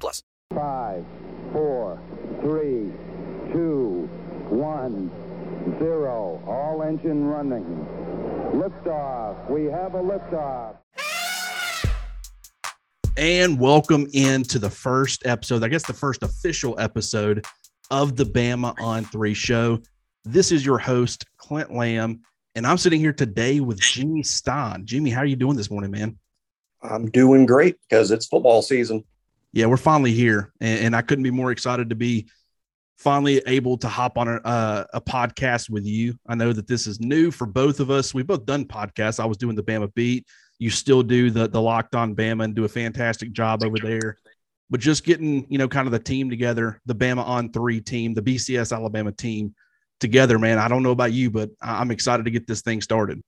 plus. Five, four, three, two, one, zero. All engine running. Liftoff. We have a liftoff. and welcome into the first episode, I guess the first official episode of the Bama on Three show. This is your host, Clint Lamb, and I'm sitting here today with Jimmy Stein. Jimmy, how are you doing this morning, man? I'm doing great because it's football season. Yeah, we're finally here, and, and I couldn't be more excited to be finally able to hop on a, uh, a podcast with you. I know that this is new for both of us. We've both done podcasts. I was doing the Bama Beat. You still do the the Locked On Bama and do a fantastic job over there. But just getting you know kind of the team together, the Bama on three team, the BCS Alabama team together, man. I don't know about you, but I'm excited to get this thing started.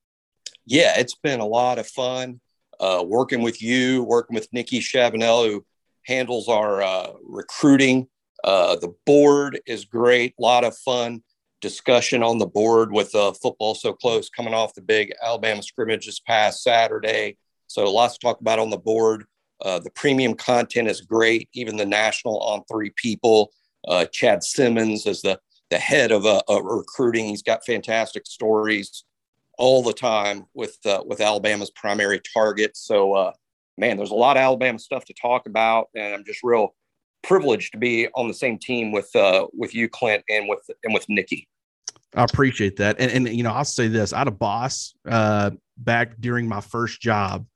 Yeah, it's been a lot of fun uh, working with you, working with Nikki Chabanel, who handles our uh, recruiting. Uh, the board is great, a lot of fun discussion on the board with uh, football so close coming off the big Alabama scrimmage this past Saturday. So lots to talk about on the board. Uh, the premium content is great. Even the national on three people. Uh, Chad Simmons is the the head of uh, recruiting. He's got fantastic stories all the time with uh, with Alabama's primary target. So, uh, man, there's a lot of Alabama stuff to talk about, and I'm just real privileged to be on the same team with uh, with you, Clint, and with and with Nikki. I appreciate that. And, and you know, I'll say this I had a boss uh, back during my first job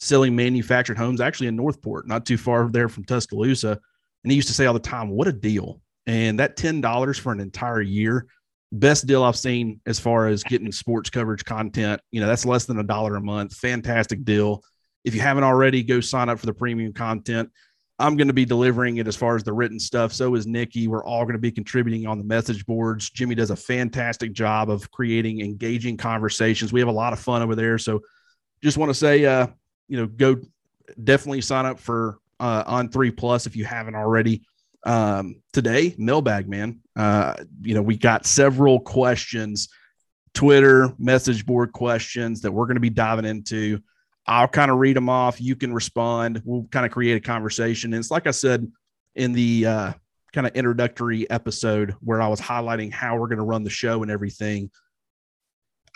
selling manufactured homes, actually in Northport, not too far there from Tuscaloosa. And he used to say all the time, What a deal. And that $10 for an entire year, best deal I've seen as far as getting sports coverage content. You know, that's less than a dollar a month. Fantastic deal. If you haven't already, go sign up for the premium content. I'm going to be delivering it as far as the written stuff. So is Nikki. We're all going to be contributing on the message boards. Jimmy does a fantastic job of creating engaging conversations. We have a lot of fun over there. So just want to say, uh, you know, go definitely sign up for uh, on three plus if you haven't already. Um, today, mailbag man. Uh, you know, we got several questions, Twitter message board questions that we're going to be diving into. I'll kind of read them off. You can respond. We'll kind of create a conversation. And it's like I said in the uh, kind of introductory episode where I was highlighting how we're going to run the show and everything.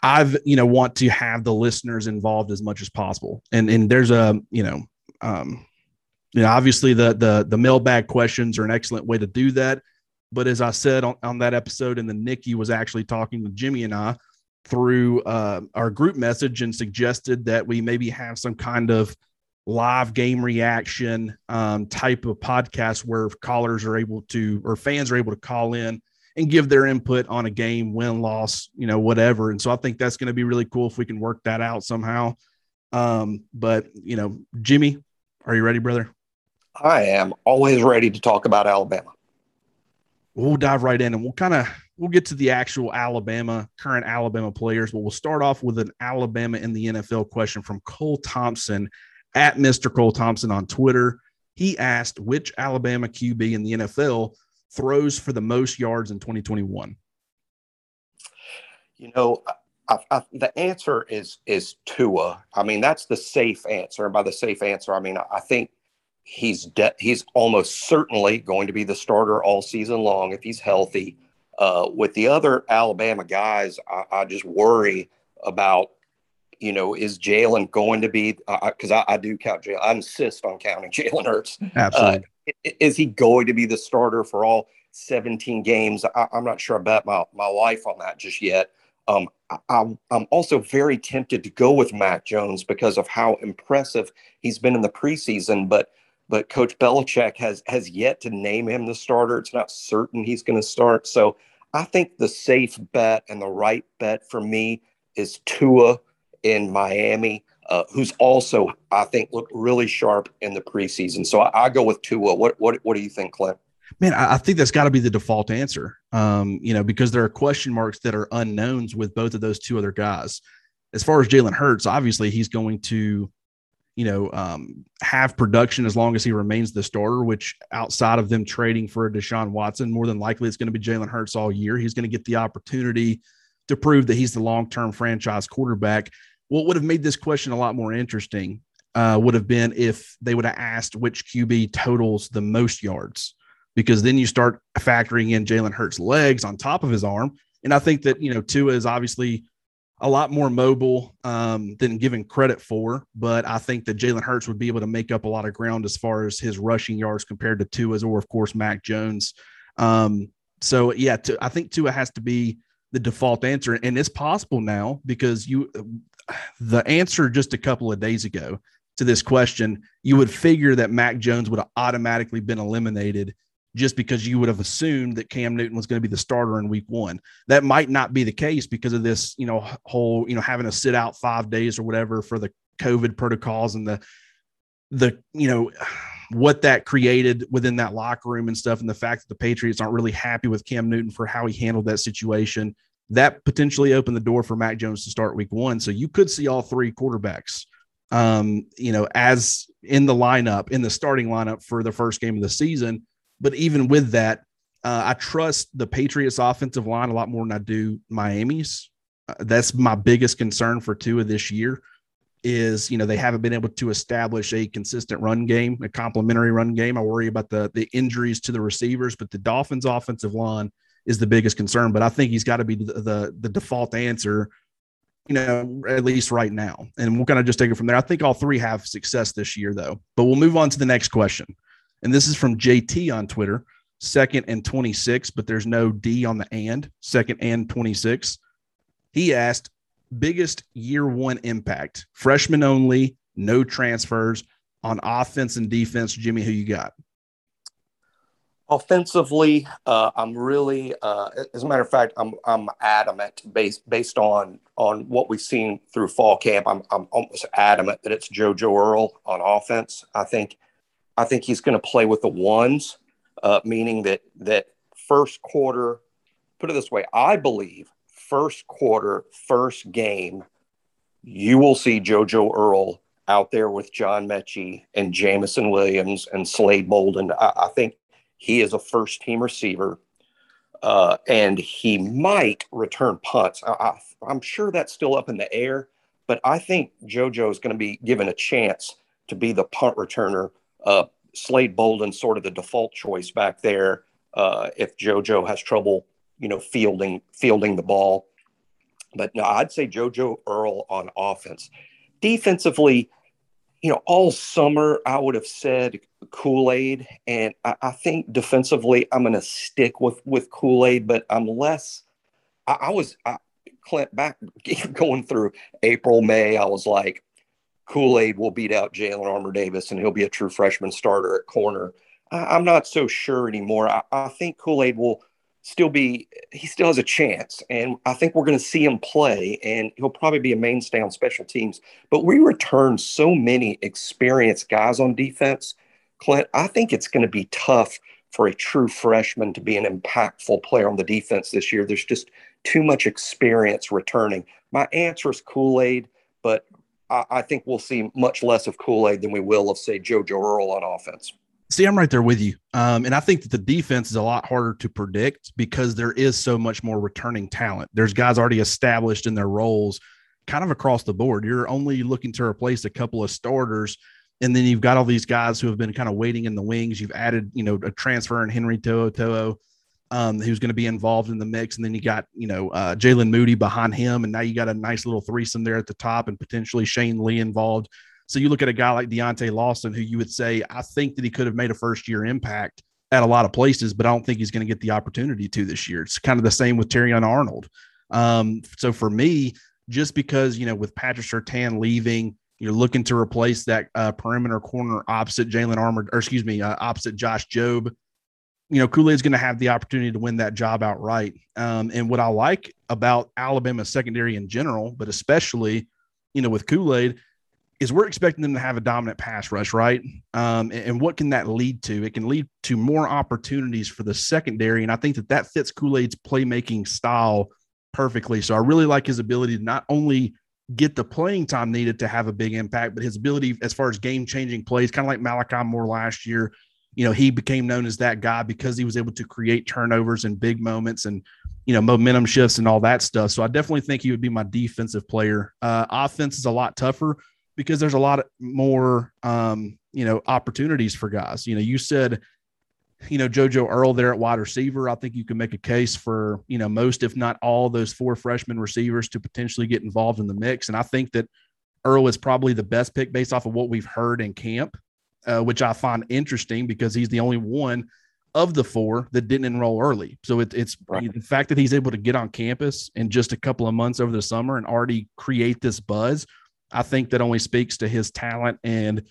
I've, you know, want to have the listeners involved as much as possible. And and there's a, you know, um, you know, obviously the the the mailbag questions are an excellent way to do that. But as I said on, on that episode, and then Nikki was actually talking to Jimmy and I through uh, our group message and suggested that we maybe have some kind of live game reaction um, type of podcast where callers are able to or fans are able to call in and give their input on a game, win, loss, you know, whatever. And so I think that's going to be really cool if we can work that out somehow. Um, but you know, Jimmy, are you ready, brother? I am always ready to talk about Alabama. We'll dive right in and we'll kind of we'll get to the actual Alabama current Alabama players, but we'll start off with an Alabama in the NFL question from Cole Thompson at Mr. Cole Thompson on Twitter. He asked which Alabama QB in the NFL throws for the most yards in 2021. You know, I, I, the answer is is Tua. I mean, that's the safe answer. And by the safe answer, I mean I think he's de- he's almost certainly going to be the starter all season long if he's healthy. Uh, with the other Alabama guys, I, I just worry about. You know, is Jalen going to be? Because I, I, do count Jalen. I insist on counting Jalen Hurts. Absolutely. Uh, is he going to be the starter for all 17 games? I, am not sure I bet my, my life on that just yet. Um, I, I'm, I'm also very tempted to go with Mac Jones because of how impressive he's been in the preseason, but but Coach Belichick has has yet to name him the starter. It's not certain he's going to start. So I think the safe bet and the right bet for me is Tua in Miami. uh, who's also, I think, looked really sharp in the preseason. So I, I go with Tua. What, what, what do you think, Clint? Man, I, think that's got to be the default answer. Um, you know, because there are question marks that are unknowns with both of those two other guys. As far as Jalen Hurts, obviously he's going to, you know, um, have production as long as he remains the starter. Which outside of them trading for a Deshaun Watson, more than likely it's going to be Jalen Hurts all year. He's going to get the opportunity to prove that he's the long-term franchise quarterback. What would have made this question a lot more interesting uh, would have been if they would have asked which QB totals the most yards because then you start factoring in Jalen Hurts' legs on top of his arm. And I think that, you know, Tua is obviously a lot more mobile um, than given credit for, but I think that Jalen Hurts would be able to make up a lot of ground as far as his rushing yards compared to Tua's or, of course, Mac Jones. Um, so, yeah, to, I think Tua has to be the default answer. And it's possible now because you, the answer just a couple of days ago to this question, you would figure that Mac Jones would have automatically been eliminated just because you would have assumed that Cam Newton was going to be the starter in week one. That might not be the case because of this, you know, whole, you know, having to sit out five days or whatever for the COVID protocols and the, the, you know, what that created within that locker room and stuff. And the fact that the Patriots aren't really happy with Cam Newton for how he handled that situation. That potentially opened the door for Mac Jones to start week one. So you could see all three quarterbacks um, you know, as in the lineup, in the starting lineup for the first game of the season. But even with that, uh, I trust the Patriots offensive line a lot more than I do Miami's. Uh, that's my biggest concern for Tua this year is, you know, they haven't been able to establish a consistent run game, a complementary run game. I worry about the the injuries to the receivers, but the Dolphins offensive line is the biggest concern. But I think he's got to be the, the, the default answer you know, at least right now. And we'll kind of just take it from there. I think all three have success this year, though. But we'll move on to the next question. And this is from JT on Twitter, second and 26, but there's no D on the and, second and 26. He asked, biggest year one impact, freshman only, no transfers on offense and defense. Jimmy, who you got? Offensively, uh, I'm really, uh, as a matter of fact, I'm I'm adamant based based on on what we've seen through fall camp. I'm I'm almost adamant that it's JoJo Earle on offense. I think I think he's going to play with the ones, uh, meaning that that first quarter. Put it this way, I believe first quarter, first game, you will see JoJo Earle out there with John Metchie and Jameson Williams and Slade Bolden. I, I think he is a first team receiver, uh, and he might return punts. I, am sure that's still up in the air, but I think JoJo is going to be given a chance to be the punt returner. Uh, Slade Bolden sort of the default choice back there uh, if JoJo has trouble, you know, fielding fielding the ball. But no, I'd say JoJo Earle on offense. Defensively, you know, all summer I would have said Kool Aid, and I, I, think defensively I'm going to stick with with Kool Aid, but I'm less. I, I was I, Clint back going through April, May. I was like, Kool Aid will beat out Jalen Armour Davis, and he'll be a true freshman starter at corner. I, am not so sure anymore. I, I think Kool Aid will still be he still has a chance and i think we're going to see him play and he'll probably be a mainstay on special teams. But we return so many experienced guys on defense. Clint i think it's going to be tough for a true freshman to be an impactful player on the defense this year. There's just too much experience returning. My answer is kool-aid. but I, I think we'll see much less of kool-aid than we will of say jojo earle on offense See, I'm right there with you. Um, and I think that the defense is a lot harder to predict because there is so much more returning talent. There's guys already established in their roles kind of across the board. You're only looking to replace a couple of starters. And then you've got all these guys who have been kind of waiting in the wings. You've added, you know, a transfer in Henry To'oTo'o, um, who's going to be involved in the mix. And then you got, you know, uh, Jaylen Moody behind him. And now you got a nice little threesome there at the top and potentially Shane Lee involved. So you look at a guy like Deontae Lawson, who you would say, I think that he could have made a first year impact at a lot of places, but I don't think he's going to get the opportunity to this year. It's kind of the same with Terrion Arnold. Um, so for me, just because, you know, with Patrick Surtain leaving, you're looking to replace that uh, perimeter corner opposite Jalen Armour, or excuse me, uh, opposite Josh Jobe. You know, Kool Aid's going to have the opportunity to win that job outright. Um, and what I like about Alabama secondary in general, but especially, you know, with Kool Aid, is we're expecting them to have a dominant pass rush, right? Um, and, and, what can that lead to? It can lead to more opportunities for the secondary, and I think that that fits Kool Aid's playmaking style perfectly. So I really like his ability to not only get the playing time needed to have a big impact, but his ability as far as game changing plays, kind of like Malachi Moore last year. You know, he became known as that guy because he was able to create turnovers and big moments and you know momentum shifts and all that stuff. So I definitely think he would be my defensive player. Uh, offense is a lot tougher because there's a lot more um, you know opportunities for guys. You know, you said you know JoJo Earle there at wide receiver. I think you can make a case for you know most, if not all, those four freshman receivers to potentially get involved in the mix. And I think that Earle is probably the best pick based off of what we've heard in camp, uh, which I find interesting because he's the only one of the four that didn't enroll early. So it, it's right. the fact that he's able to get on campus in just a couple of months over the summer and already create this buzz I think that only speaks to his talent and,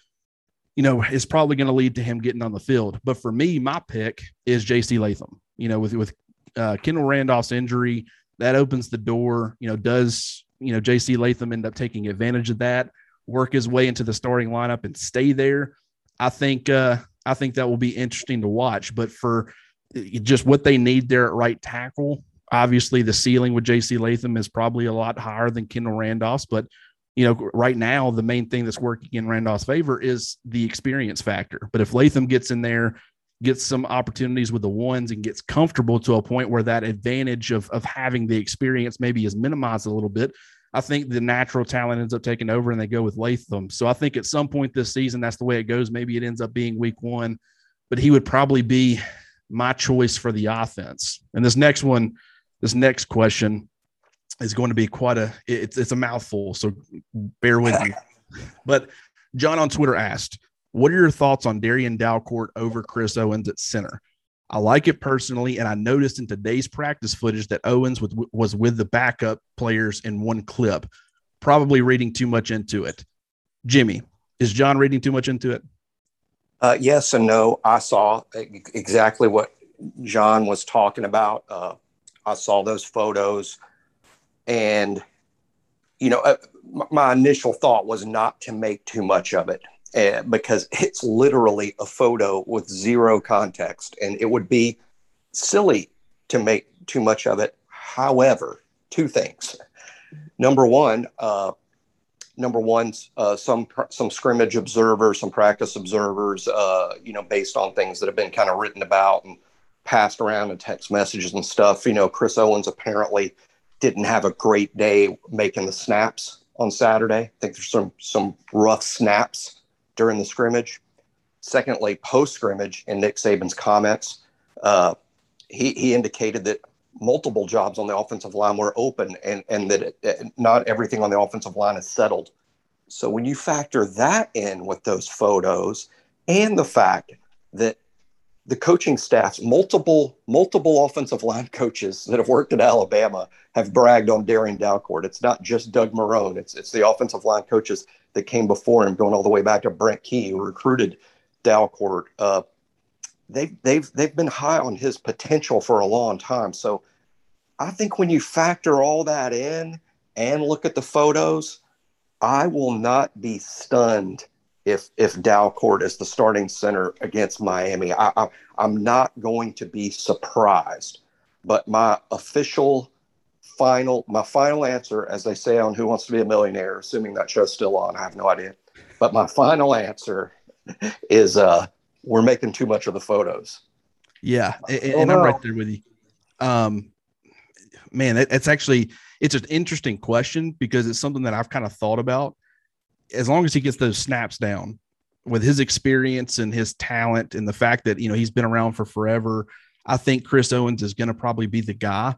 you know, is probably going to lead to him getting on the field. But for me, my pick is JC Latham. You know, with, with uh, Kendall Randolph's injury, that opens the door. You know, does, you know, JC Latham end up taking advantage of that, work his way into the starting lineup and stay there? I think, uh, I think that will be interesting to watch. But for uh, just what they need there at right tackle, obviously the ceiling with JC Latham is probably a lot higher than Kendall Randolph's, but you know, right now the main thing that's working in Randolph's favor is the experience factor. But if Latham gets in there, gets some opportunities with the ones and gets comfortable to a point where that advantage of, of having the experience maybe is minimized a little bit, I think the natural talent ends up taking over and they go with Latham. So I think at some point this season, that's the way it goes. Maybe it ends up being week one, but he would probably be my choice for the offense. And this next one, this next question, is going to be quite a it's it's a mouthful, so bear with me. But John on Twitter asked, "What are your thoughts on Darian Dalcourt over Chris Owens at center?" I like it personally, and I noticed in today's practice footage that Owens was with the backup players in one clip. Probably reading too much into it. Jimmy, is John reading too much into it? Uh, yes and no. I saw exactly what John was talking about. Uh, I saw those photos. And, you know, uh, my initial thought was not to make too much of it uh, because it's literally a photo with zero context and it would be silly to make too much of it. However, two things. Number one, uh, number one, uh, some some scrimmage observers, some practice observers, uh, you know, based on things that have been kind of written about and passed around in text messages and stuff. You know, Chris Owens apparently didn't have a great day making the snaps on Saturday. I think there's some some rough snaps during the scrimmage. Secondly, post scrimmage in Nick Saban's comments, uh, he, he indicated that multiple jobs on the offensive line were open and, and that it, it, not everything on the offensive line is settled. So when you factor that in with those photos and the fact that the coaching staffs, multiple multiple offensive line coaches that have worked at Alabama have bragged on Darian Dalcourt. It's not just Doug Marrone. It's it's the offensive line coaches that came before him, going all the way back to Brent Key, who recruited Dalcourt. Uh, they've they've they've been high on his potential for a long time. So I think when you factor all that in and look at the photos, I will not be stunned if if Dalcourt is the starting center against Miami. I, I, I'm not going to be surprised. But my official final my final answer, as they say on Who Wants to Be a Millionaire, assuming that show's still on, I have no idea. But my final answer is uh, we're making too much of the photos. Yeah, and, and I'm right there with you. Um, man, it, it's actually it's an interesting question because it's something that I've kind of thought about as long as he gets those snaps down with his experience and his talent and the fact that you know he's been around for forever, I think Chris Owens is going to probably be the guy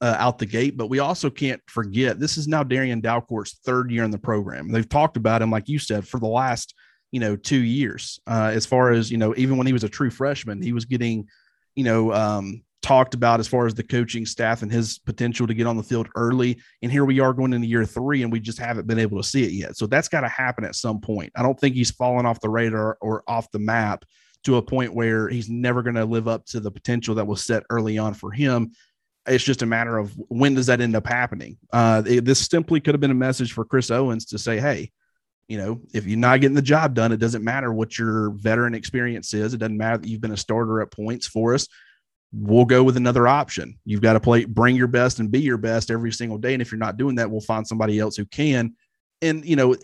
uh, out the gate. But we also can't forget this is now Darian Dalcourt's third year in the program. They've talked about him, like you said, for the last you know two years. Uh, as far as you know, even when he was a true freshman, he was getting you know um, talked about as far as the coaching staff and his potential to get on the field early. And here we are going into year three, and we just haven't been able to see it yet. So that's got to happen at some point. I don't think he's fallen off the radar or off the map to a point where he's never going to live up to the potential that was set early on for him. It's just a matter of when does that end up happening. Uh, it, this simply could have been a message for Chris Owens to say, "Hey, you know, if you're not getting the job done, it doesn't matter what your veteran experience is. It doesn't matter that you've been a starter at points for us. We'll go with another option. You've got to play, bring your best and be your best every single day. And if you're not doing that, we'll find somebody else who can. And, you know,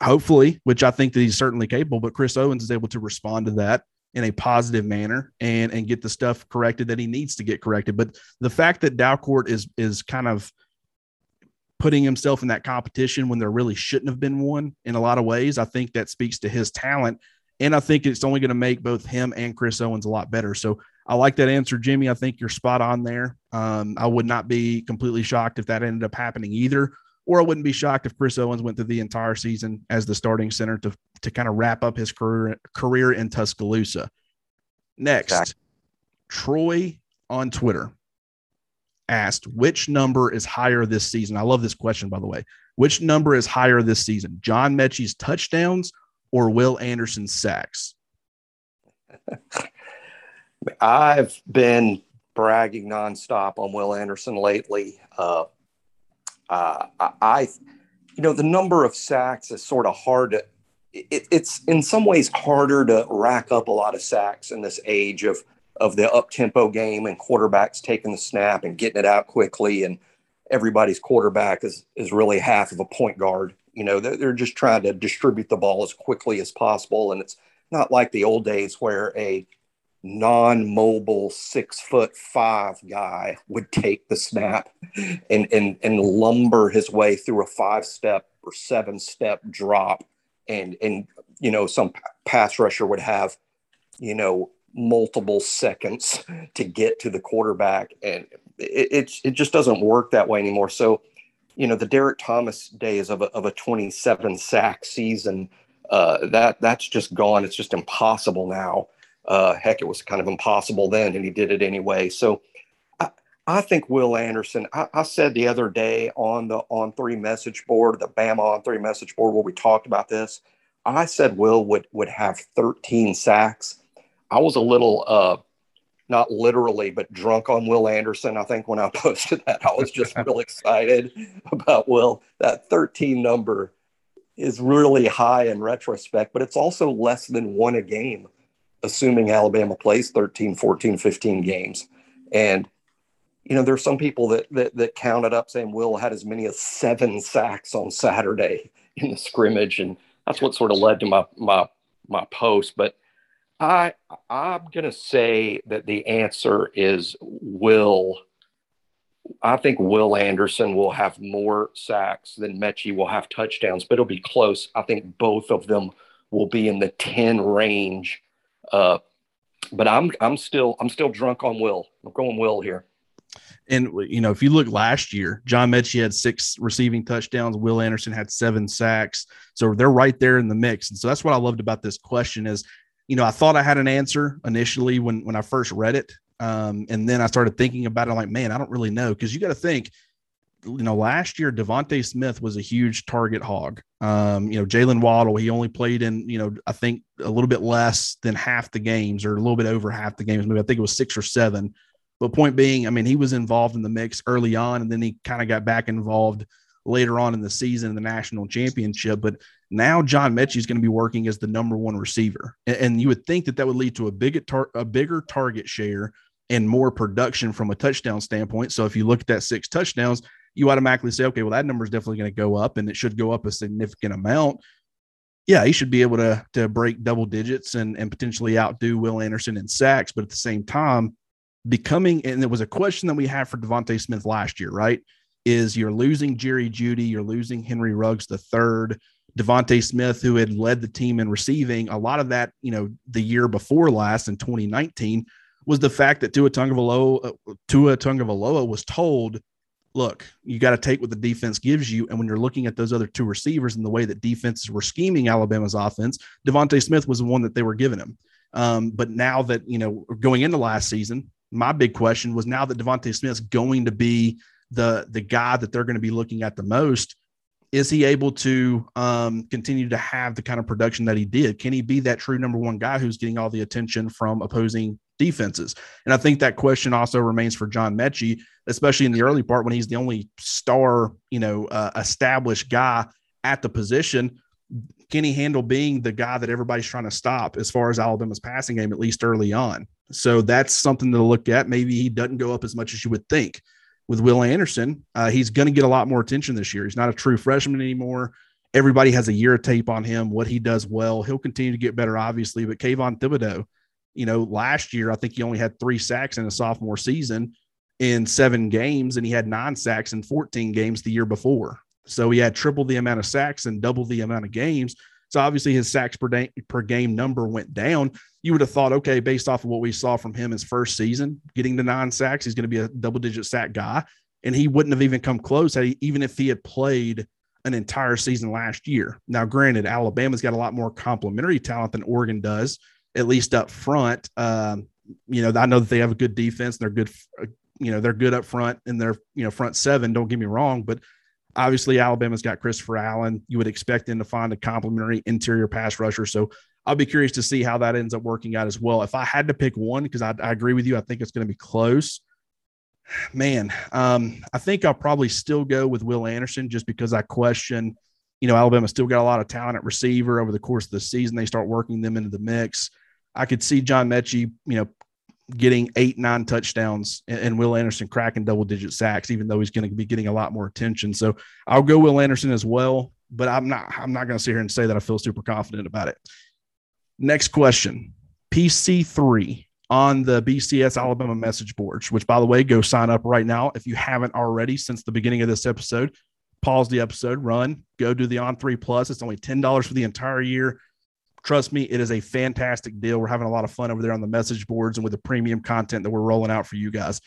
hopefully, which I think that he's certainly capable, but Chris Owens is able to respond to that in a positive manner and and get the stuff corrected that he needs to get corrected. But the fact that Dalcourt is is kind of putting himself in that competition when there really shouldn't have been one in a lot of ways. I think that speaks to his talent. And I think it's only going to make both him and Chris Owens a lot better. So I like that answer, Jimmy. I think you're spot on there. Um, I would not be completely shocked if that ended up happening either. Or I wouldn't be shocked if Chris Owens went through the entire season as the starting center to, to kind of wrap up his career, career in Tuscaloosa. Next, exactly. Troy on Twitter asked which number is higher this season. I love this question, by the way. Which number is higher this season, John Metchie's touchdowns or Will Anderson's sacks? I've been bragging nonstop on Will Anderson lately. Uh, uh, I, you know, the number of sacks is sort of hard to. It, it's in some ways harder to rack up a lot of sacks in this age of of the up tempo game and quarterbacks taking the snap and getting it out quickly. And everybody's quarterback is, is really half of a point guard. You know, they're, they're just trying to distribute the ball as quickly as possible. And it's not like the old days where a non-mobile six foot five guy would take the snap and, and, and lumber his way through a five step or seven step drop. And, and, you know, some pass rusher would have, you know, multiple seconds to get to the quarterback, and it, it, it just doesn't work that way anymore. So, you know, the Derrick Thomas days of a, of a 27 sack season, uh, that that's just gone. It's just impossible now. Uh, heck, it was kind of impossible then, and he did it anyway. So, I, I think Will Anderson. I, I, said the other day on the on three message board, the Bama on three message board, where we talked about this. I said Will would would have 13 sacks I was a little, uh, not literally, but drunk on Will Anderson. I think when I posted that, I was just real excited about Will. That 13 number is really high in retrospect, but it's also less than one a game, assuming Alabama plays 13, 14, 15 games. And, you know, there's some people that, that, that counted up saying Will had as many as seven sacks on Saturday in the scrimmage. And that's what sort of led to my, my, my post. But, I I'm gonna say that the answer is Will. I think Will Anderson will have more sacks than Metchie will have touchdowns, but it'll be close. I think both of them will be in the 10 range. Uh, but I'm I'm still I'm still drunk on Will. I'm going Will here. And you know, if you look last year, John Metchie had six receiving touchdowns. Will Anderson had seven sacks. So they're right there in the mix. And so that's what I loved about this question is you know, I thought I had an answer initially when when I first read it, um, and then I started thinking about it. I'm like, man, I don't really know because you got to think. You know, last year DeVonta Smith was a huge target hog. Um, you know, Jaylen Waddle, he only played in, you know, I think a little bit less than half the games or a little bit over half the games. Maybe I think it was six or seven. But point being, I mean, he was involved in the mix early on, and then he kind of got back involved later on in the season in the national championship. But now John Metchie is going to be working as the number one receiver, and, and you would think that that would lead to a bigger tar- a bigger target share and more production from a touchdown standpoint. So if you look at that six touchdowns, you automatically say, okay, well that number is definitely going to go up, and it should go up a significant amount. Yeah, he should be able to to break double digits and and potentially outdo Will Anderson in sacks, but at the same time, becoming and it was a question that we had for DeVonta Smith last year, right? Is you're losing Jerry Jeudy, you're losing Henry Ruggs the third DeVonta Smith, who had led the team in receiving, a lot of that, you know, the year before last in 2019 was the fact that Tua Tagovailoa, uh, Tua Tagovailoa was told, look, you got to take what the defense gives you. And when you're looking at those other two receivers and the way that defenses were scheming Alabama's offense, DeVonta Smith was the one that they were giving him. Um, but now that, you know, going into last season, my big question was now that DeVonta Smith's going to be the the guy that they're going to be looking at the most – is he able to um, continue to have the kind of production that he did? Can he be that true number one guy who's getting all the attention from opposing defenses? And I think that question also remains for John Metchie, especially in the early part when he's the only star, you know, uh, established guy at the position. can he handle being the guy that everybody's trying to stop as far as Alabama's passing game, at least early on? So that's something to look at. Maybe he doesn't go up as much as you would think. With Will Anderson, uh, he's going to get a lot more attention this year. He's not a true freshman anymore. Everybody has a year of tape on him, what he does well. He'll continue to get better, obviously. But Kayvon Thibodeaux, you know, last year, I think he only had three sacks in a sophomore season in seven games, and he had nine sacks in 14 games the year before. So he had triple the amount of sacks and double the amount of games. So obviously his sacks per, day, per game number went down. You would have thought, okay, based off of what we saw from him his first season, getting to nine sacks, he's going to be a double digit sack guy. And he wouldn't have even come close even if he had played an entire season last year. Now, granted, Alabama's got a lot more complementary talent than Oregon does, at least up front. Um, you know, I know that they have a good defense. And they're good, you know, they're good up front in their, you know, front seven. Don't get me wrong, but Obviously, Alabama's got Christopher Allen. You would expect them to find a complementary interior pass rusher. So I'll be curious to see how that ends up working out as well. If I had to pick one, because I, I, agree with you, I think it's going to be close. Man, um, I think I'll probably still go with Will Anderson just because I question, you know, Alabama still got a lot of talent at receiver over the course of the season. They start working them into the mix. I could see John Metchie, you know, getting eight, nine touchdowns and, and Will Anderson cracking double digit sacks, even though he's going to be getting a lot more attention. So I'll go Will Anderson as well, but I'm not, I'm not going to sit here and say that I feel super confident about it. Next question PC3 on the BCS Alabama message boards, which by the way, go sign up right now. If you haven't already since the beginning of this episode, pause the episode, run, go do the on three plus. It's only $10 for the entire year trust me, it is a fantastic deal. We're having a lot of fun over there on the message boards and with the premium content that we're rolling out for you guys.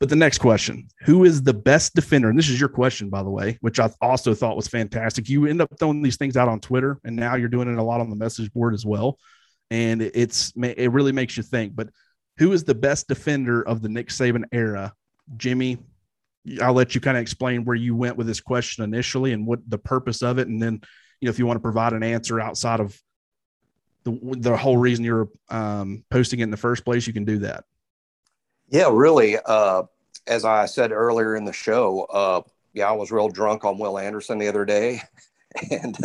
But the next question Who is the best defender? And this is your question, by the way, which I also thought was fantastic. You end up throwing these things out on Twitter, and now you're doing it a lot on the message board as well. And it's it really makes you think. But who is the best defender of the Nick Saban era? Jimmy, I'll let you kind of explain where you went with this question initially and what the purpose of it, and then you know, if you want to provide an answer outside of the, the whole reason you're um, posting it in the first place, you can do that. Yeah, really. Uh, as I said earlier in the show, uh, yeah, I was real drunk on Will Anderson the other day, and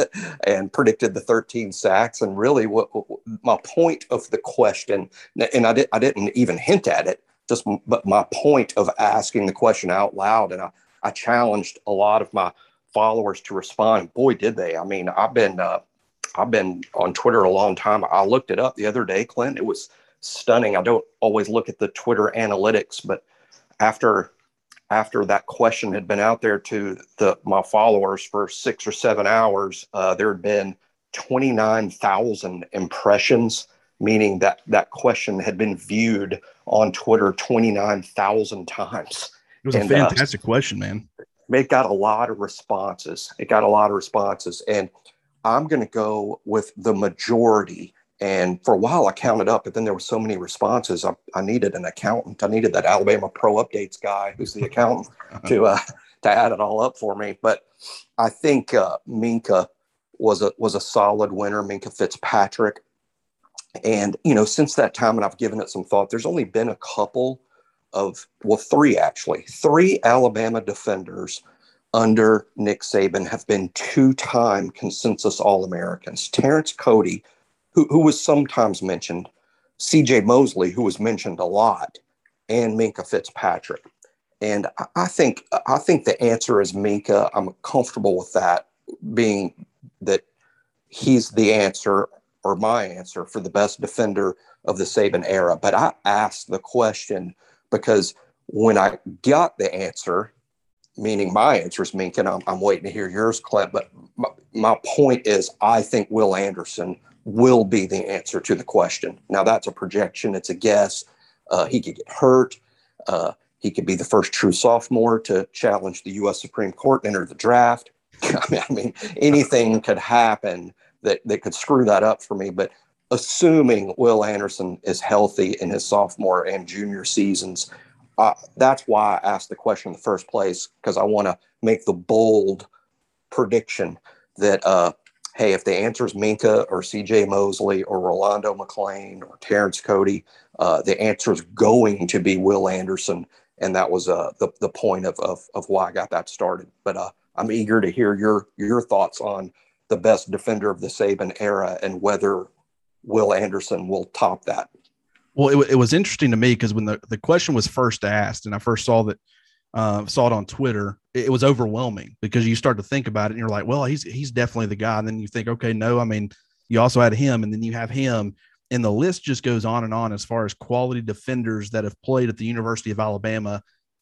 and predicted the 13 sacks. And really, what, what my point of the question, and I did I didn't even hint at it, just but my point of asking the question out loud, and I I challenged a lot of my followers to respond. Boy, did they! I mean, I've been uh, I've been on Twitter a long time. I looked it up the other day, Clint. It was stunning. I don't always look at the Twitter analytics, but after after that question had been out there to the my followers for six or seven hours, uh, there had been twenty nine thousand impressions, meaning that that question had been viewed on Twitter twenty nine thousand times. It was and, a uh, fantastic uh, question, man it got a lot of responses. It got a lot of responses. And I'm going to go with the majority. And for a while, I counted up, but then there were so many responses. I, I needed an accountant. I needed that Alabama Pro Updates guy, who's the accountant, to uh, to add it all up for me. But I think uh, Minkah was a was a solid winner. Minkah Fitzpatrick, and you know, since that time, and I've given it some thought. There's only been a couple of, well, three actually, three Alabama defenders under Nick Saban have been two time consensus All Americans. Terrence Cody, who, who was sometimes mentioned, CJ Mosley, who was mentioned a lot, and Minkah Fitzpatrick. And I think I think the answer is Minkah. I'm comfortable with that being that he's the answer or my answer for the best defender of the Saban era. But I asked the question because when I got the answer, meaning my answer is Mink, and I'm, I'm waiting to hear yours, Clint. But my, my point is, I think Will Anderson will be the answer to the question. Now, that's a projection, it's a guess. Uh, he could get hurt. Uh, he could be the first true sophomore to challenge the U.S. Supreme Court and enter the draft. I mean, I mean, anything could happen that, that could screw that up for me. But assuming Will Anderson is healthy in his sophomore and junior seasons. Uh, that's why I asked the question in the first place because I want to make the bold prediction that, uh, hey, if the answer is Minkah or C.J. Mosley or Rolando McClain or Terrence Cody, uh, the answer is going to be Will Anderson, and that was uh, the the point of, of of why I got that started. But uh, I'm eager to hear your your thoughts on the best defender of the Saban era and whether Will Anderson will top that. Well, it, it was interesting to me because when the, the question was first asked, and I first saw that uh, saw it on Twitter, it, was overwhelming because you start to think about it and you're like, well, he's he's definitely the guy. And then you think, okay, no, I mean, you also had him, and then you have him, and the list just goes on and on as far as quality defenders that have played at the University of Alabama,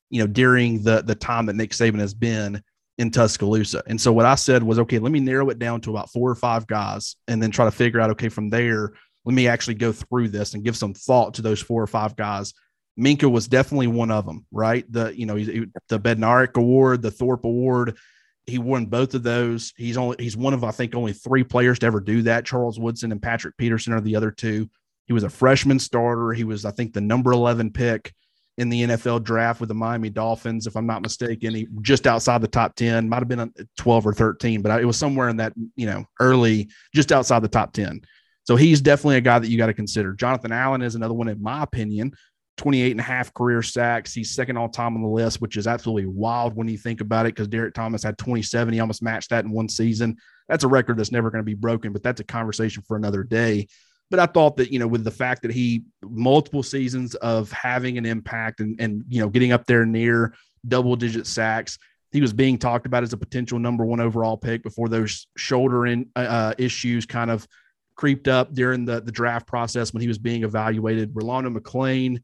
you know, during the the time that Nick Saban has been in Tuscaloosa. And so what I said was, okay, let me narrow it down to about four or five guys, and then try to figure out, okay, from there let me actually go through this and give some thought to those four or five guys. Minkah was definitely one of them, right? The you know he, the Bednarik Award, the Thorpe Award, he won both of those. He's only he's one of I think only three players to ever do that. Charles Woodson and Patrick Peterson are the other two. He was a freshman starter. He was I think the number eleven pick in the NFL draft with the Miami Dolphins, if I'm not mistaken. He just outside the top ten, might have been 12 or 13, but it was somewhere in that you know early, just outside the top 10. So he's definitely a guy that you got to consider. Jonathan Allen is another one, in my opinion. 28 and a half career sacks. He's second all time on the list, which is absolutely wild when you think about it because Derrick Thomas had 27. He almost matched that in one season. That's a record that's never going to be broken, but that's a conversation for another day. But I thought that, you know, with the fact that he multiple seasons of having an impact and, and you know, getting up there near double digit sacks, he was being talked about as a potential number one overall pick before those shoulder in, uh, issues kind of creeped up during the, the draft process when he was being evaluated. Rolando McClain,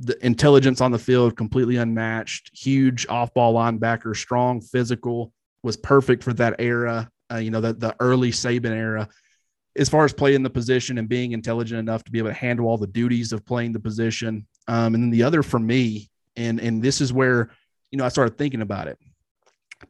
the intelligence on the field, completely unmatched, huge off ball linebacker, strong, physical, was perfect for that era, uh, you know, the, the early Saban era. As far as playing the position and being intelligent enough to be able to handle all the duties of playing the position. Um, and then the other for me, and and this is where, you know, I started thinking about it.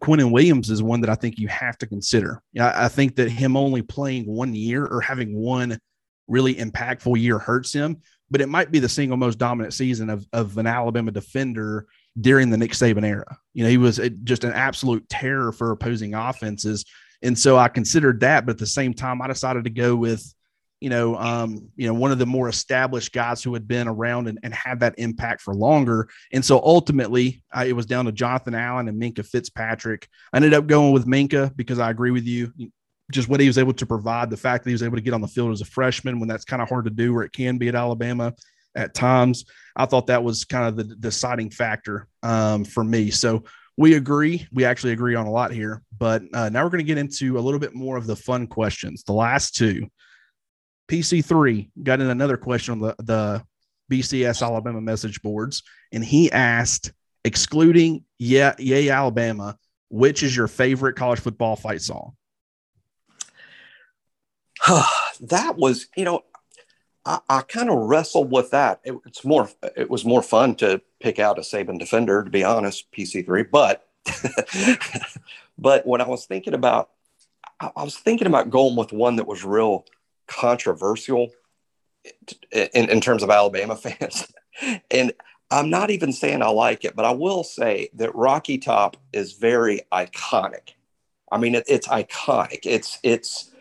Quinnen Williams is one that I think you have to consider. I, I think that him only playing one year or having one really impactful year hurts him, but it might be the single most dominant season of, of an Alabama defender during the Nick Saban era. You know, he was just an absolute terror for opposing offenses. And so I considered that, but at the same time, I decided to go with you know, um, you know, one of the more established guys who had been around and, and had that impact for longer. And so ultimately, it was down to Jonathan Allen and Minkah Fitzpatrick. I ended up going with Minkah because I agree with you. Just what he was able to provide, the fact that he was able to get on the field as a freshman when that's kind of hard to do, where it can be at Alabama at times. I thought that was kind of the deciding factor um, for me. So we agree. We actually agree on a lot here. But uh, now we're going to get into a little bit more of the fun questions. The last two. PC3 got in another question on the, the BCS Alabama message boards, and he asked, excluding yeah, yay Alabama, which is your favorite college football fight song? that was, you know, I, I kind of wrestled with that. It, it's more, it was more fun to pick out a Saban defender, to be honest, PC3. But, but when I was thinking about, I, I was thinking about going with one that was real controversial in, in terms of Alabama fans. and I'm not even saying I like it, but I will say that Rocky Top is very iconic. I mean, it, it's iconic. It's it's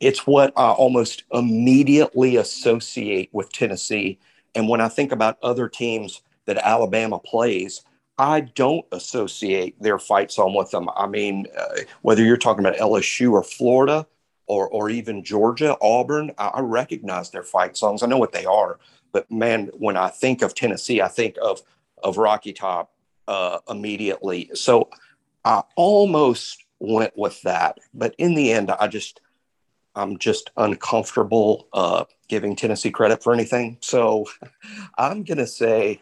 it's what I almost immediately associate with Tennessee. And when I think about other teams that Alabama plays, I don't associate their fight song with them. I mean, uh, whether you're talking about LSU or Florida, or or even Georgia, Auburn, I, I recognize their fight songs. I know what they are, but man, when I think of Tennessee, I think of of Rocky Top uh, immediately. So I almost went with that, but in the end, I just I'm just uncomfortable uh, giving Tennessee credit for anything. So I'm gonna say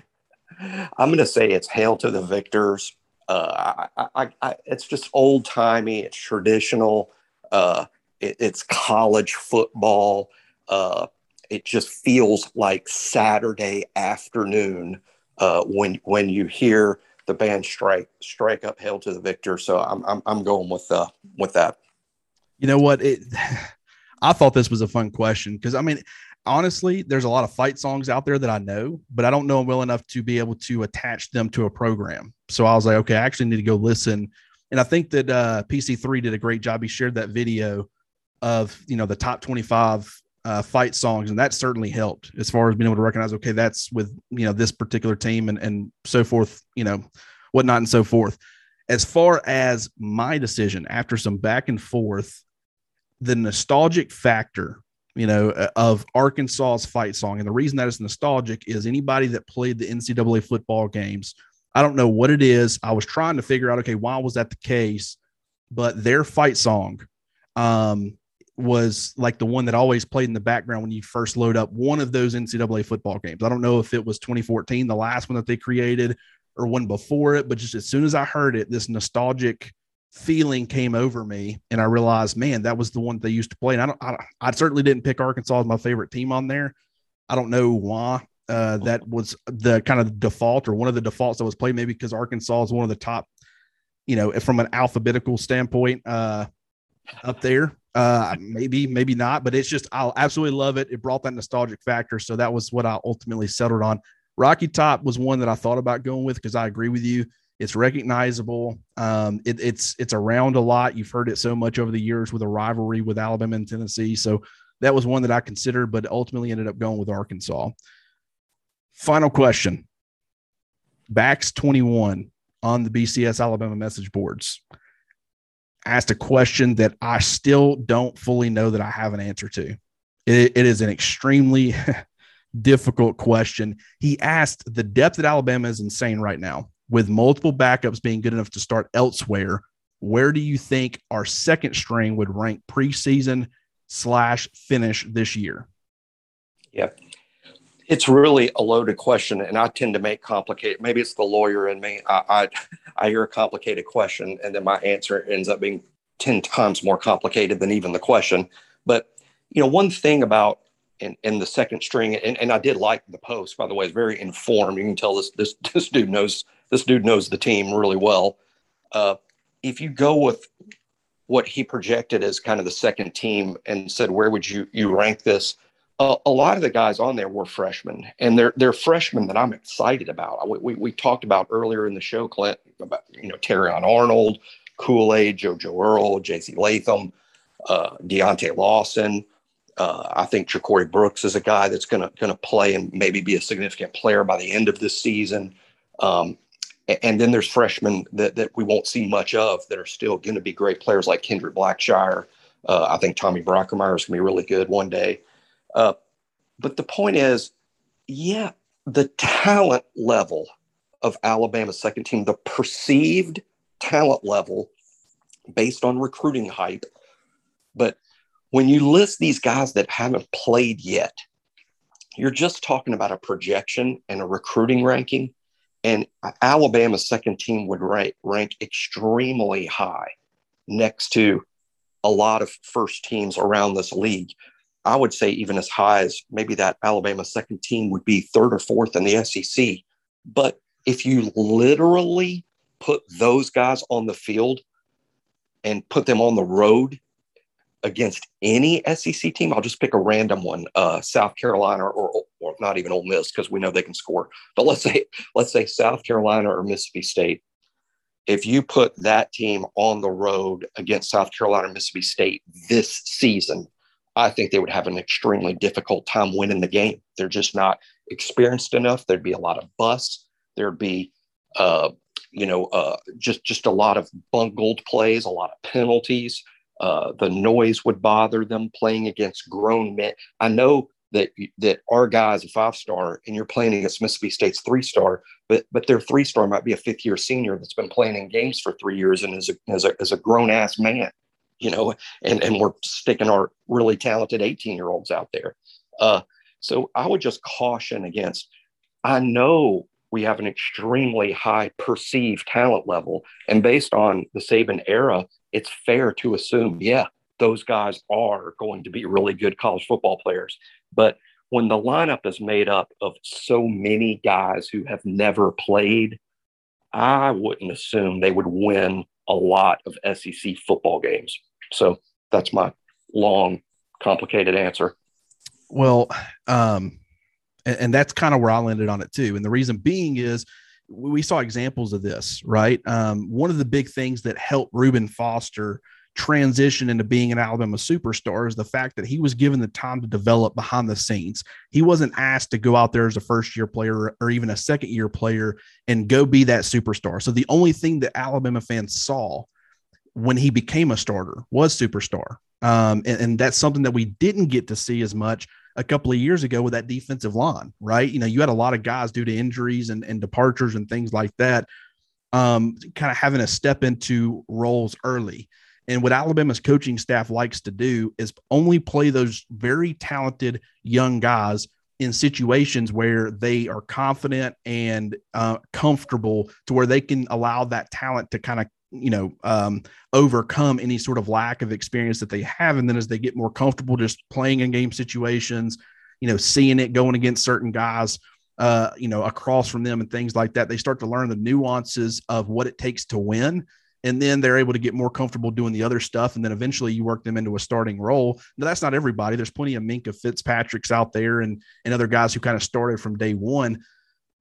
I'm gonna say it's hail to the victors. Uh, I, I, I, it's just old timey. It's traditional. Uh, it, it's college football. Uh, it just feels like Saturday afternoon uh, when when you hear the band strike strike up "Hail to the Victor." So I'm I'm, I'm going with uh, with that. You know what? It, I thought this was a fun question because I mean, honestly, there's a lot of fight songs out there that I know, but I don't know them well enough to be able to attach them to a program. So I was like, okay, I actually need to go listen. And I think that uh, PC3 did a great job. He shared that video of you know the top 25 uh, fight songs, and that certainly helped as far as being able to recognize okay, that's with you know this particular team and and so forth, you know, whatnot and so forth. As far as my decision after some back and forth, the nostalgic factor, you know, uh, of Arkansas's fight song. And the reason that is nostalgic is anybody that played the NCAA football games, I don't know what it is. I was trying to figure out, okay, why was that the case? But their fight song um, was like the one that always played in the background when you first load up one of those NCAA football games. I don't know if it was 2014, the last one that they created, or one before it, but just as soon as I heard it, this nostalgic feeling came over me, and I realized, man, that was the one they used to play. And I don't, I, I certainly didn't pick Arkansas as my favorite team on there. I don't know why. Uh, that was the kind of default or one of the defaults that was played, maybe because Arkansas is one of the top, you know, from an alphabetical standpoint, uh, up there. Uh, maybe, maybe not, but it's just I'll absolutely love it. It brought that nostalgic factor, so that was what I ultimately settled on. Rocky Top was one that I thought about going with because I agree with you. It's recognizable. Um, it, it's it's around a lot. You've heard it so much over the years with a rivalry with Alabama and Tennessee. So that was one that I considered, but ultimately ended up going with Arkansas. Final question. Backs 21 on the BCS Alabama message boards asked a question that I still don't fully know that I have an answer to. it, it is an extremely difficult question. He asked the depth at Alabama is insane right now, with multiple backups being good enough to start elsewhere. Where do you think our second string would rank preseason slash finish this year? Yeah. It's really a loaded question, and I tend to make complicated. Maybe it's the lawyer in me. I, I, I hear a complicated question, and then my answer ends up being ten times more complicated than even the question. But you know, one thing about in, in the second string, and, and I did like the post, by the way, it's very informed. You can tell this this this dude knows this dude knows the team really well. Uh, if you go with what he projected as kind of the second team and said, where would you you rank this? Uh, a lot of the guys on there were freshmen, and they're they're freshmen that I'm excited about. We, we, we talked about earlier in the show, Clint, about you know Terrion Arnold, Kool Aid, JoJo Earle J.C. Latham, uh, Deontae Lawson. Uh, I think JaCorey Brooks is a guy that's going to going to play and maybe be a significant player by the end of this season. Um, and then there's freshmen that, that we won't see much of that are still going to be great players like Kendrick Blackshire. Uh, I think Tommy Brockermeyer is going to be really good one day. Uh, but the point is, yeah, the talent level of Alabama's second team, the perceived talent level based on recruiting hype. But when you list these guys that haven't played yet, you're just talking about a projection and a recruiting ranking. And Alabama's second team would rank, rank extremely high next to a lot of first teams around this league. I would say even as high as maybe that Alabama second team would be third or fourth in the SEC. But if you literally put those guys on the field and put them on the road against any SEC team, I'll just pick a random one, uh, South Carolina or, or not even Ole Miss because we know they can score. But let's say let's say South Carolina or Mississippi State. If you put that team on the road against South Carolina or Mississippi State this season, I think they would have an extremely difficult time winning the game. They're just not experienced enough. There'd be a lot of busts. There'd be uh, you know, uh, just just a lot of bungled plays, a lot of penalties. Uh, the noise would bother them playing against grown men. I know that that our guy is a five star, and you're playing against Mississippi State's three star, but but their three star might be a fifth year senior that's been playing in games for three years and is a as a, as a grown ass man, you know, and and we're sticking our really talented 18 year olds out there. Uh, so I would just caution against. I know we have an extremely high perceived talent level. And based on the Saban era, it's fair to assume, yeah, those guys are going to be really good college football players. But when the lineup is made up of so many guys who have never played, I wouldn't assume they would win a lot of SEC football games. So that's my long, complicated answer. Well, um, and, and that's kind of where I landed on it too. And the reason being is we saw examples of this, right? Um, one of the big things that helped Reuben Foster transition into being an Alabama superstar is the fact that he was given the time to develop behind the scenes. He wasn't asked to go out there as a first year player or even a second year player and go be that superstar. So the only thing that Alabama fans saw when he became a starter was superstar. Um, and, and that's something that we didn't get to see as much a couple of years ago with that defensive line, right? You know, you had a lot of guys due to injuries and, and departures and things like that, um, kind of having to step into roles early. And what Alabama's coaching staff likes to do is only play those very talented young guys in situations where they are confident and uh, comfortable to where they can allow that talent to kind of you know um, overcome any sort of lack of experience that they have. And then as they get more comfortable just playing in game situations you know seeing it going against certain guys uh, you know across from them and things like that they start to learn the nuances of what it takes to win. And then they're able to get more comfortable doing the other stuff. And then eventually you work them into a starting role. Now, that's not everybody. There's plenty of Minkah Fitzpatrick's out there and and other guys who kind of started from day one.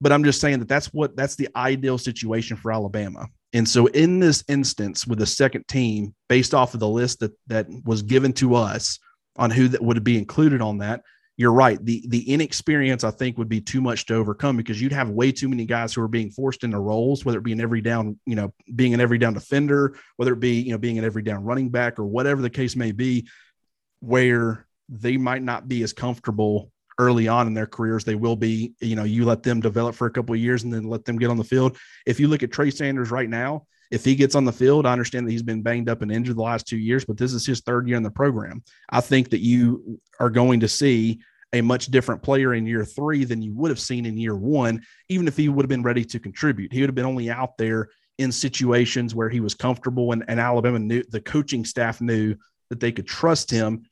But i'm just saying that that's what that's the ideal situation for alabama and so in this instance with the second team based off of the list that that was given to us on who that would be included on that you're right. The the inexperience I think would be too much to overcome because you'd have way too many guys who are being forced into roles, whether it be an every down, you know, being an every down defender, whether it be, you know, being an every down running back or whatever the case may be, where they might not be as comfortable early on in their careers. They will be, you know, you let them develop for a couple of years and then let them get on the field. If you look at Trey Sanders right now, if he gets on the field, I understand that he's been banged up and injured the last two years, but this is his third year in the program. I think that you are going to see a much different player in year three than you would have seen in year one, even if he would have been ready to contribute. He would have been only out there in situations where he was comfortable and, and Alabama knew the coaching staff knew that they could trust him.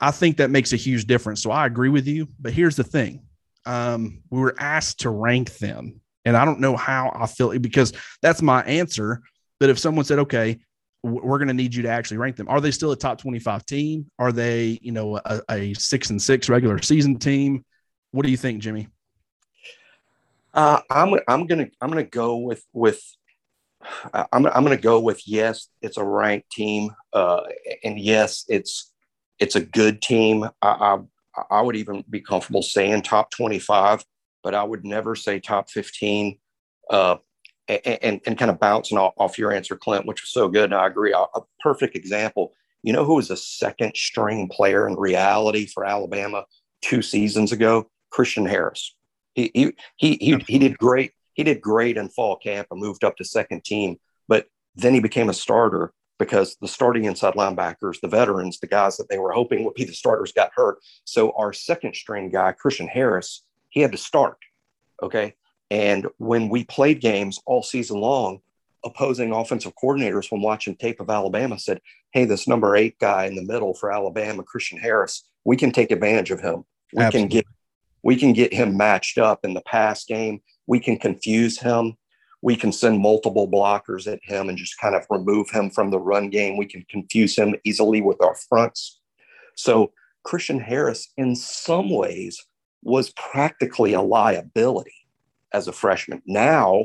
I think that makes a huge difference. So I agree with you. But here's the thing um, we were asked to rank them and I don't know how I feel because that's my answer. But if someone said, okay, we're going to need you to actually rank them. Are they still a top 25 team? Are they, you know, a, a six and six regular season team? What do you think, Jimmy? Uh, I'm I'm gonna I'm gonna go with with I'm I'm gonna go with yes, it's a ranked team, uh, and yes, it's it's a good team. I, I I would even be comfortable saying top 25 but I would never say top 15. Uh, and, and, and, kind of bouncing off, off, your answer, Clint, which was so good. And I agree. A, a perfect example. You know who was a second string player in reality for Alabama two seasons ago? Christian Harris. He, he, he, he, he did great. He did great in fall camp and moved up to second team, but then he became a starter because the starting inside linebackers, the veterans, the guys that they were hoping would be the starters got hurt. So our second string guy, Christian Harris, he had to start. Okay. And when we played games all season long, opposing offensive coordinators from watching tape of Alabama said, Hey, this number eight guy in the middle for Alabama, Christian Harris, we can take advantage of him. We Absolutely. can get we can get him matched up in the pass game. We can confuse him. We can send multiple blockers at him and just kind of remove him from the run game. We can confuse him easily with our fronts. So Christian Harris, in some ways, was practically a liability as a freshman. Now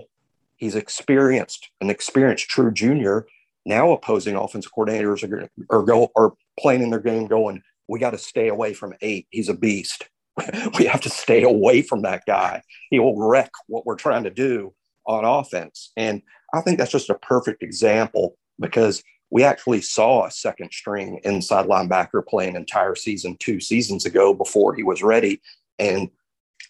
he's experienced, an experienced true junior. Now opposing offensive coordinators are, are go are playing in their game going, we got to stay away from eight. He's a beast. we have to stay away from that guy. He will wreck what we're trying to do on offense. And I think that's just a perfect example because we actually saw a second string inside linebacker play an entire season two seasons ago before he was ready. And,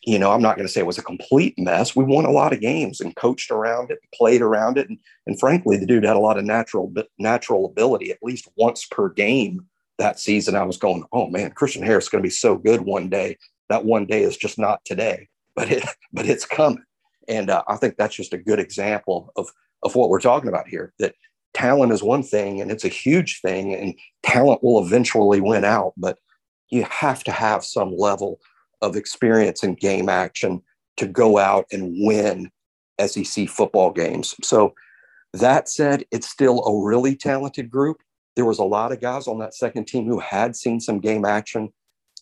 you know, I'm not going to say it was a complete mess. We won a lot of games and coached around it, played around it. And, and frankly, the dude had a lot of natural, natural ability at least once per game that season. I was going, oh man, Christian Harris is going to be so good one day. That one day is just not today, but it, but it's coming. And uh, I think that's just a good example of, of what we're talking about here that talent is one thing and it's a huge thing and talent will eventually win out but you have to have some level of experience in game action to go out and win SEC football games. So that said, it's still a really talented group. There was a lot of guys on that second team who had seen some game action.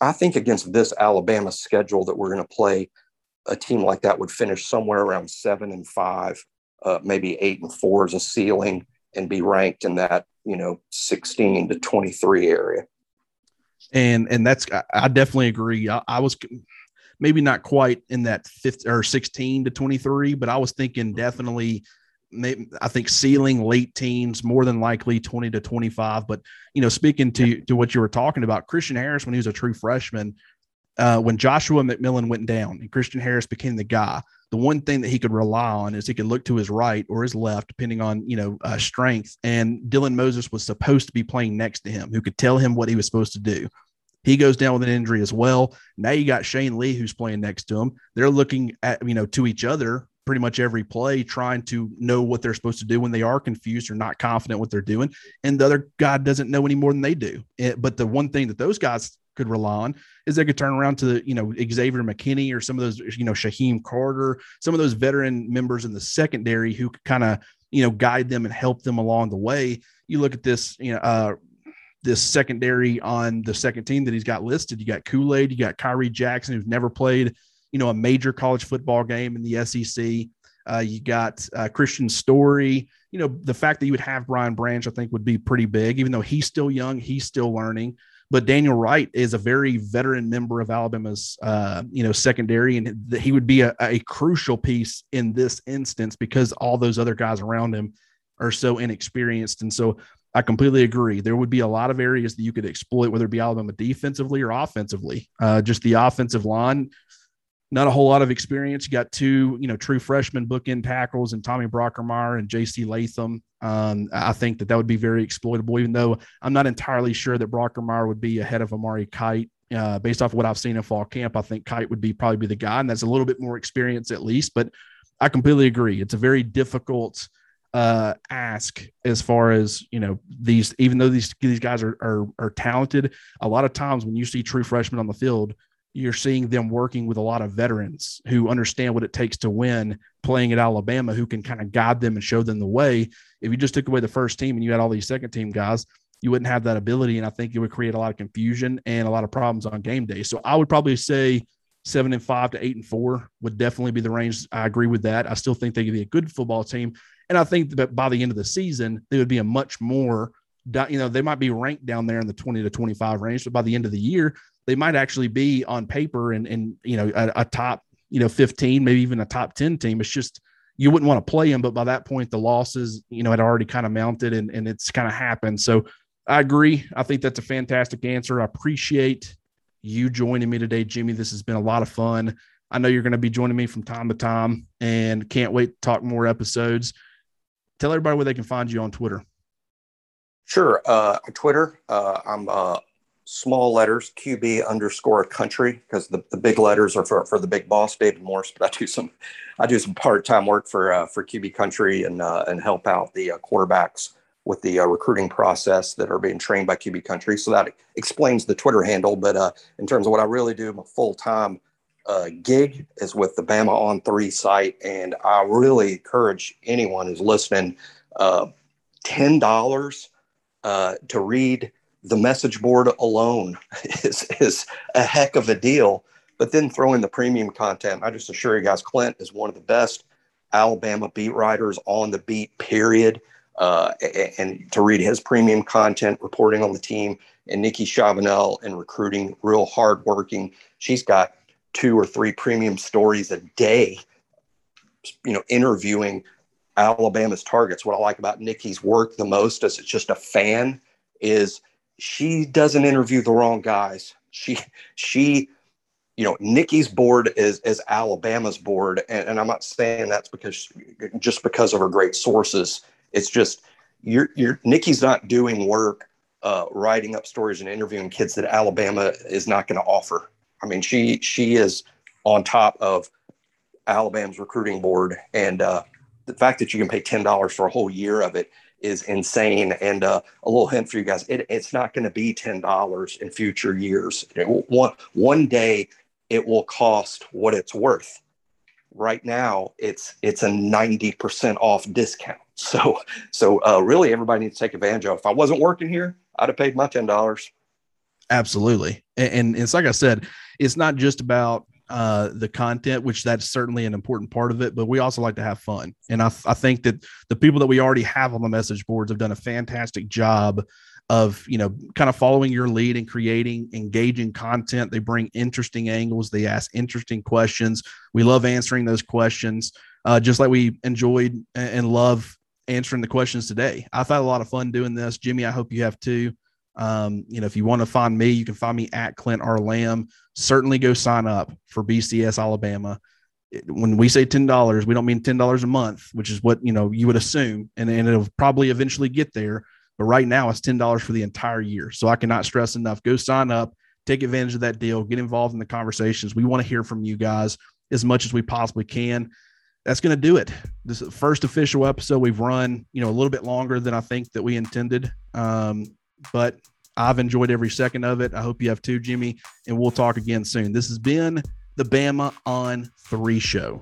I think against this Alabama schedule that we're going to play, a team like that would finish somewhere around seven and five, uh, maybe eight and four as a ceiling, and be ranked in that you know 16 to 23 area and and that's I definitely agree. I, I was maybe not quite in that fifth or 16 to 23, but I was thinking definitely maybe, I think ceiling late teens, more than likely 20 to 25. But, you know, speaking to, to what you were talking about, Christian Harris, when he was a true freshman, uh, when Joshua McMillon went down and Christian Harris became the guy, the one thing that he could rely on is he could look to his right or his left, depending on you know uh, strength. And Dylan Moses was supposed to be playing next to him, who could tell him what he was supposed to do. He goes down with an injury as well. Now you got Shane Lee who's playing next to him. They're looking at you know to each other pretty much every play, trying to know what they're supposed to do when they are confused or not confident what they're doing. And the other guy doesn't know any more than they do. It, but the one thing that those guys could rely on is they could turn around to you know Xavier McKinney or some of those you know Shyheim Carter, some of those veteran members in the secondary who could kind of you know guide them and help them along the way. You look at this you know uh, this secondary on the second team that he's got listed. You got Kool Aid, you got Khyree Jackson who's never played you know a major college football game in the SEC. Uh, you got uh, Kristian Story. You know, the fact that you would have Brian Branch, I think, would be pretty big, even though he's still young, he's still learning. But Daniel Wright is a very veteran member of Alabama's, uh, you know, secondary, and he would be a, a crucial piece in this instance because all those other guys around him are so inexperienced. And so I completely agree. There would be a lot of areas that you could exploit, whether it be Alabama defensively or offensively. Uh, just the offensive line, not a whole lot of experience. You got two, you know, true freshman bookend tackles and Tommy Brockermeyer and J.C. Latham. Um, I think that that would be very exploitable, even though I'm not entirely sure that Brockermeyer would be ahead of Amari Kight. Uh, based off of what I've seen in fall camp, I think Kight would be probably be the guy, and that's a little bit more experience at least. But I completely agree. It's a very difficult uh, ask as far as you know these. Even though these these guys are, are are talented, a lot of times when you see true freshmen on the field, you're seeing them working with a lot of veterans who understand what it takes to win playing at Alabama, who can kind of guide them and show them the way. If you just took away the first team and you had all these second team guys, you wouldn't have that ability. And I think it would create a lot of confusion and a lot of problems on game day. So I would probably say seven and five to eight and four would definitely be the range. I agree with that. I still think they could be a good football team. And I think that by the end of the season, they would be a much more, you know, they might be ranked down there in the 20 to 25 range. But by the end of the year, they might actually be on paper and and you know a, a top you know 15 maybe even a top 10 team. It's just you wouldn't want to play them but by that point the losses you know had already kind of mounted and, and it's kind of happened. So i agree. I think that's a fantastic answer. I appreciate you joining me today jimmy. This has been a lot of fun. I know you're going to be joining me from time to time and can't wait to talk more episodes. Tell everybody where they can find you on twitter. Sure. Uh, Twitter, uh, I'm uh, small letters, QB underscore country, because the, the big letters are for, for the big boss, David Morris. But I do some I do some part time work for uh, for QB country and uh, and help out the uh, quarterbacks with the uh, recruiting process that are being trained by QB country. So that explains the Twitter handle. But uh, in terms of what I really do, my full time uh, gig is with the Bama on Three site, and I really encourage anyone who's listening. Ten dollars to read the message board alone is, is a heck of a deal. But then throw in the premium content. I just assure you guys, Clint is one of the best Alabama beat writers on the beat, period. Uh, and to read his premium content, reporting on the team, and Nikki Chavanelle and recruiting, real hardworking. She's got two or three premium stories a day, you know, interviewing Alabama's targets. What I like about Nikki's work the most as it's just a fan is she doesn't interview the wrong guys. She she you know Nikki's board is is Alabama's board, and, and I'm not saying that's because just because of her great sources. It's just you're you're Nikki's not doing work uh, writing up stories and interviewing kids that Alabama is not going to offer. I mean, she she is on top of Alabama's recruiting board, and uh, the fact that you can pay ten dollars for a whole year of it is insane. And uh, a little hint for you guys: it, it's not going to be ten dollars in future years. one one day, it will cost what it's worth. Right now, it's it's a ninety percent off discount. So so uh, really, everybody needs to take advantage of. If I wasn't working here, I'd have paid my ten dollars. Absolutely, and, and it's like I said, it's not just about uh, the content, which that's certainly an important part of it, but we also like to have fun. And I, I think that the people that we already have on the message boards have done a fantastic job of you know kind of following your lead and creating engaging content. They bring interesting angles. They ask interesting questions. We love answering those questions, uh, just like we enjoyed and love answering the questions today. I've had a lot of fun doing this, Jimmy. I hope you have too. Um, you know, if you want to find me, you can find me at Clint R. Lamb. Certainly go sign up for BCS Alabama. When we say ten dollars, we don't mean ten dollars a month, which is what you know you would assume, and, and it'll probably eventually get there. But right now, it's ten dollars for the entire year. So I cannot stress enough. Go sign up, take advantage of that deal, get involved in the conversations. We want to hear from you guys as much as we possibly can. That's going to do it. This is the first official episode we've run, you know, a little bit longer than I think that we intended. Um, but I've enjoyed every second of it. I hope you have too, Jimmy. And we'll talk again soon. This has been the Bama on Three Show.